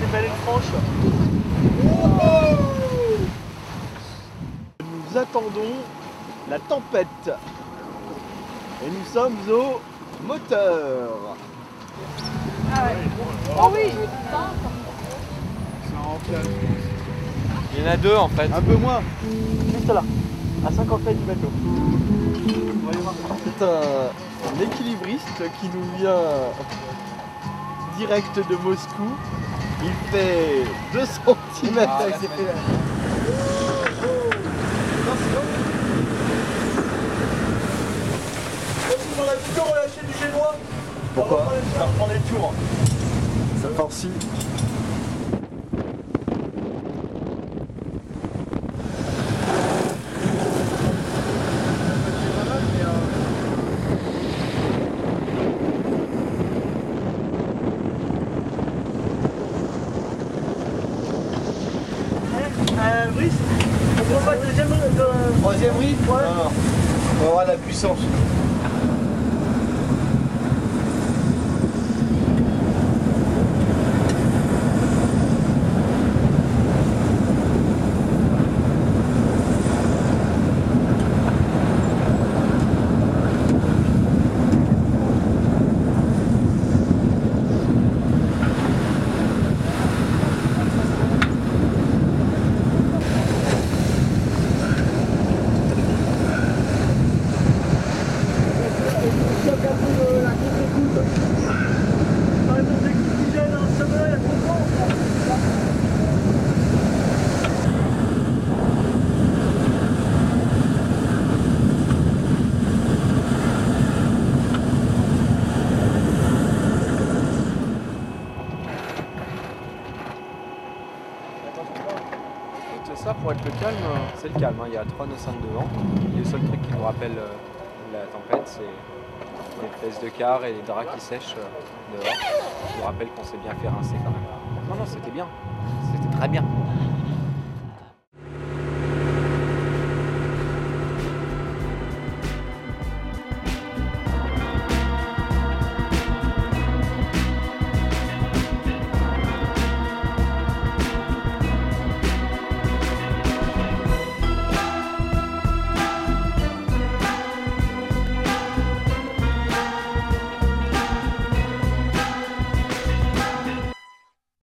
c'est franche. Nous attendons la tempête. Et nous sommes au moteur. Oh oui Il y en a deux en fait. Un peu moins. Juste là, à 50 mètres du bateau. C'est un équilibriste qui nous vient direct de Moscou. Il fait 2 cm Ah, avec la ses pédales. On a plutôt relâché du génois. Pourquoi? On va reprendre les tours. Ça. Euh, Brice, on prend pas le deuxième de... Troisième rythme Ouais. Non. On va avoir la puissance. Ça pour être le calme, c'est le calme. hein. Il y a 3 nœuds 5 devant. Le seul truc qui nous rappelle euh, la tempête, c'est les fesses de car et les draps qui sèchent euh, dehors. Rappelle qu'on s'est bien fait rincer quand même. Non, non, c'était bien. C'était très bien.